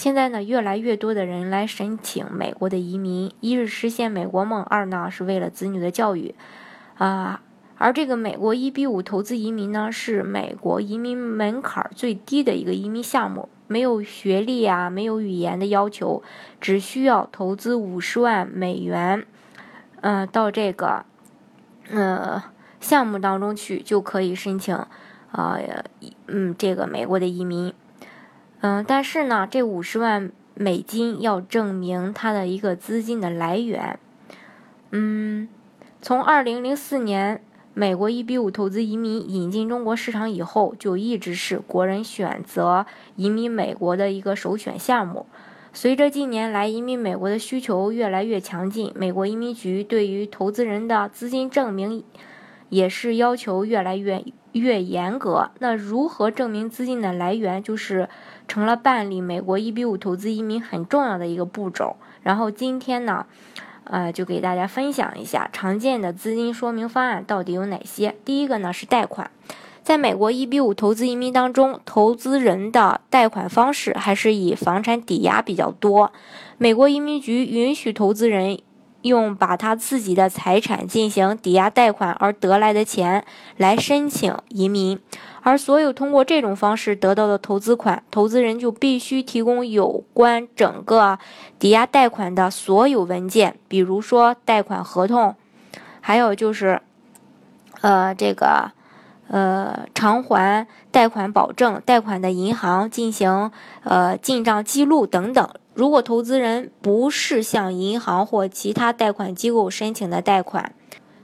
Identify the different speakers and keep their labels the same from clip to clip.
Speaker 1: 现在呢，越来越多的人来申请美国的移民，一是实现美国梦，二呢是为了子女的教育，啊，而这个美国一比五投资移民呢，是美国移民门槛最低的一个移民项目，没有学历啊，没有语言的要求，只需要投资五十万美元，嗯，到这个，呃，项目当中去就可以申请，啊，嗯，这个美国的移民。嗯，但是呢，这五十万美金要证明他的一个资金的来源。嗯，从二零零四年美国一比五投资移民引进中国市场以后，就一直是国人选择移民美国的一个首选项目。随着近年来移民美国的需求越来越强劲，美国移民局对于投资人的资金证明也是要求越来越越严格。那如何证明资金的来源，就是。成了办理美国一比五投资移民很重要的一个步骤。然后今天呢，呃，就给大家分享一下常见的资金说明方案到底有哪些。第一个呢是贷款，在美国一比五投资移民当中，投资人的贷款方式还是以房产抵押比较多。美国移民局允许投资人。用把他自己的财产进行抵押贷款而得来的钱来申请移民，而所有通过这种方式得到的投资款，投资人就必须提供有关整个抵押贷款的所有文件，比如说贷款合同，还有就是，呃，这个，呃，偿还贷款保证、贷款的银行进行呃进账记录等等。如果投资人不是向银行或其他贷款机构申请的贷款，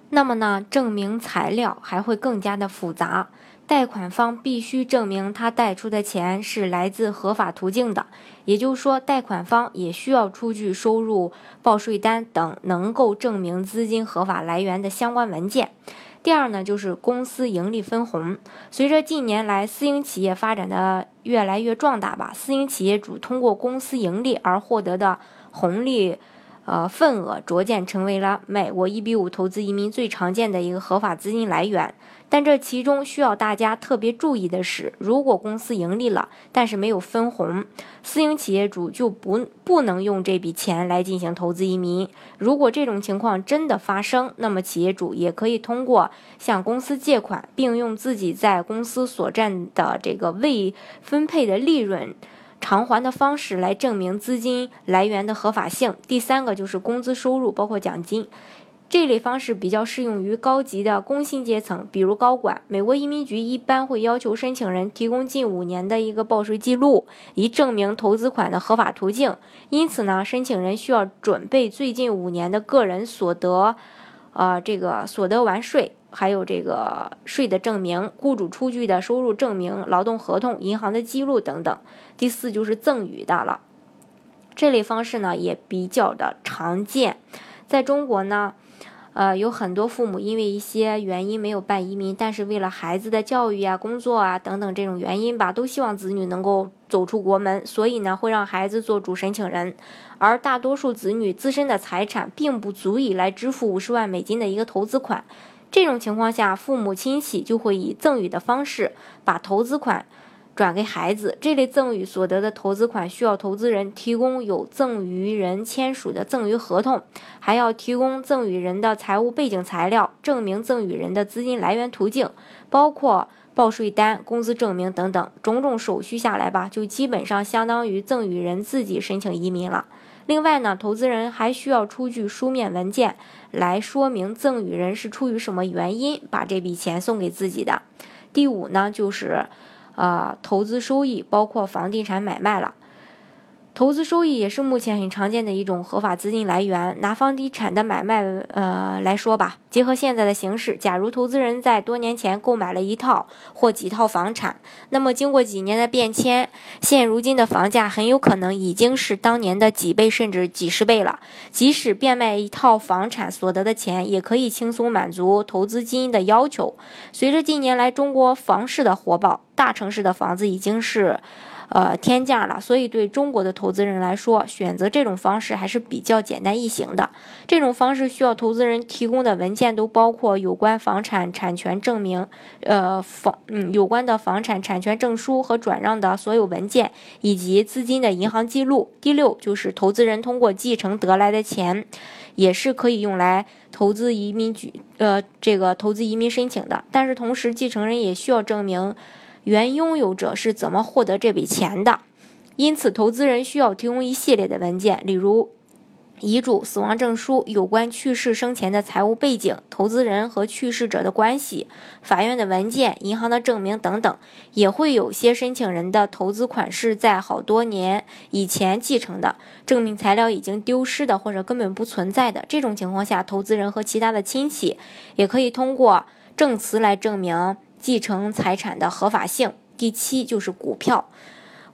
Speaker 1: 那么呢，证明材料还会更加的复杂。贷款方必须证明他贷出的钱是来自合法途径的，也就是说，贷款方也需要出具收入报税单等能够证明资金合法来源的相关文件。第二呢，就是公司盈利分红。随着近年来私营企业发展的越来越壮大吧，私营企业主通过公司盈利而获得的红利。呃，份额逐渐成为了美国一比五投资移民最常见的一个合法资金来源。但这其中需要大家特别注意的是，如果公司盈利了，但是没有分红，私营企业主就不不能用这笔钱来进行投资移民。如果这种情况真的发生，那么企业主也可以通过向公司借款，并用自己在公司所占的这个未分配的利润。偿还的方式来证明资金来源的合法性。第三个就是工资收入，包括奖金，这类方式比较适用于高级的工薪阶层，比如高管。美国移民局一般会要求申请人提供近五年的一个报税记录，以证明投资款的合法途径。因此呢，申请人需要准备最近五年的个人所得，呃，这个所得完税。还有这个税的证明、雇主出具的收入证明、劳动合同、银行的记录等等。第四就是赠与的了，这类方式呢也比较的常见。在中国呢，呃，有很多父母因为一些原因没有办移民，但是为了孩子的教育啊、工作啊等等这种原因吧，都希望子女能够走出国门，所以呢会让孩子做主申请人。而大多数子女自身的财产并不足以来支付五十万美金的一个投资款。这种情况下，父母亲戚就会以赠与的方式把投资款转给孩子。这类赠与所得的投资款需要投资人提供有赠与人签署的赠与合同，还要提供赠与人的财务背景材料，证明赠与人的资金来源途径，包括报税单、工资证明等等。种种手续下来吧，就基本上相当于赠与人自己申请移民了。另外呢，投资人还需要出具书面文件来说明赠与人是出于什么原因把这笔钱送给自己的。第五呢，就是，呃，投资收益包括房地产买卖了。投资收益也是目前很常见的一种合法资金来源。拿房地产的买卖呃来说吧，结合现在的形势，假如投资人在多年前购买了一套或几套房产，那么经过几年的变迁，现如今的房价很有可能已经是当年的几倍甚至几十倍了。即使变卖一套房产所得的钱，也可以轻松满足投资基金的要求。随着近年来中国房市的火爆，大城市的房子已经是。呃，天价了，所以对中国的投资人来说，选择这种方式还是比较简单易行的。这种方式需要投资人提供的文件都包括有关房产产权证明，呃，房嗯有关的房产产权证书和转让的所有文件，以及资金的银行记录。第六就是投资人通过继承得来的钱，也是可以用来投资移民局呃这个投资移民申请的。但是同时，继承人也需要证明。原拥有者是怎么获得这笔钱的？因此，投资人需要提供一系列的文件，例如遗嘱、死亡证书、有关去世生前的财务背景、投资人和去世者的关系、法院的文件、银行的证明等等。也会有些申请人的投资款是在好多年以前继承的，证明材料已经丢失的或者根本不存在的。这种情况下，投资人和其他的亲戚也可以通过证词来证明。继承财产的合法性。第七就是股票，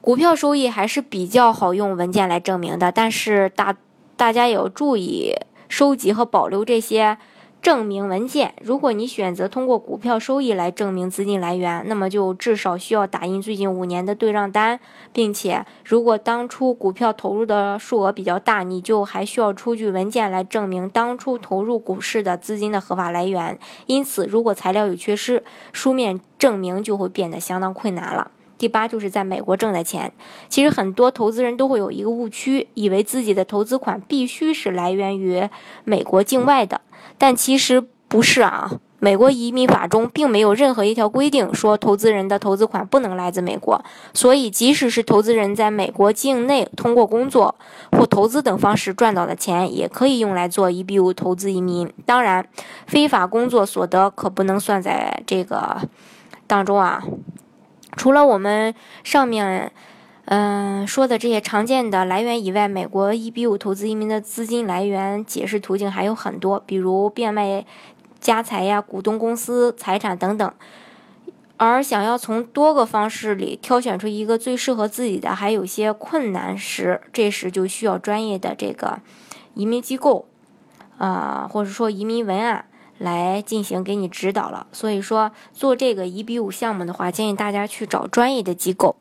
Speaker 1: 股票收益还是比较好用文件来证明的，但是大大家也要注意收集和保留这些。证明文件，如果你选择通过股票收益来证明资金来源，那么就至少需要打印最近五年的对账单，并且如果当初股票投入的数额比较大，你就还需要出具文件来证明当初投入股市的资金的合法来源。因此，如果材料有缺失，书面证明就会变得相当困难了。第八就是在美国挣的钱，其实很多投资人都会有一个误区，以为自己的投资款必须是来源于美国境外的。但其实不是啊，美国移民法中并没有任何一条规定说投资人的投资款不能来自美国，所以即使是投资人在美国境内通过工作或投资等方式赚到的钱，也可以用来做 EB 五投资移民。当然，非法工作所得可不能算在这个当中啊。除了我们上面。嗯，说的这些常见的来源以外，美国 EB 五投资移民的资金来源解释途径还有很多，比如变卖家财呀、股东公司财产等等。而想要从多个方式里挑选出一个最适合自己的，还有些困难时，这时就需要专业的这个移民机构啊，或者说移民文案。来进行给你指导了，所以说做这个一比五项目的话，建议大家去找专业的机构。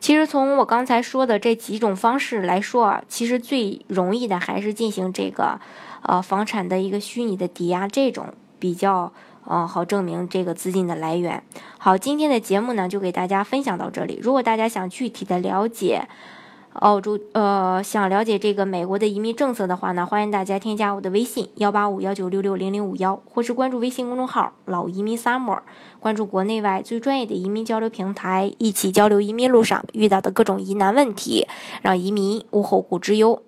Speaker 1: 其实从我刚才说的这几种方式来说啊，其实最容易的还是进行这个呃房产的一个虚拟的抵押，这种比较呃好证明这个资金的来源。好，今天的节目呢就给大家分享到这里。如果大家想具体的了解，澳洲呃，想了解这个美国的移民政策的话呢，欢迎大家添加我的微信幺八五幺九六六零零五幺，或是关注微信公众号“老移民 summer”，关注国内外最专业的移民交流平台，一起交流移民路上遇到的各种疑难问题，让移民无后顾之忧。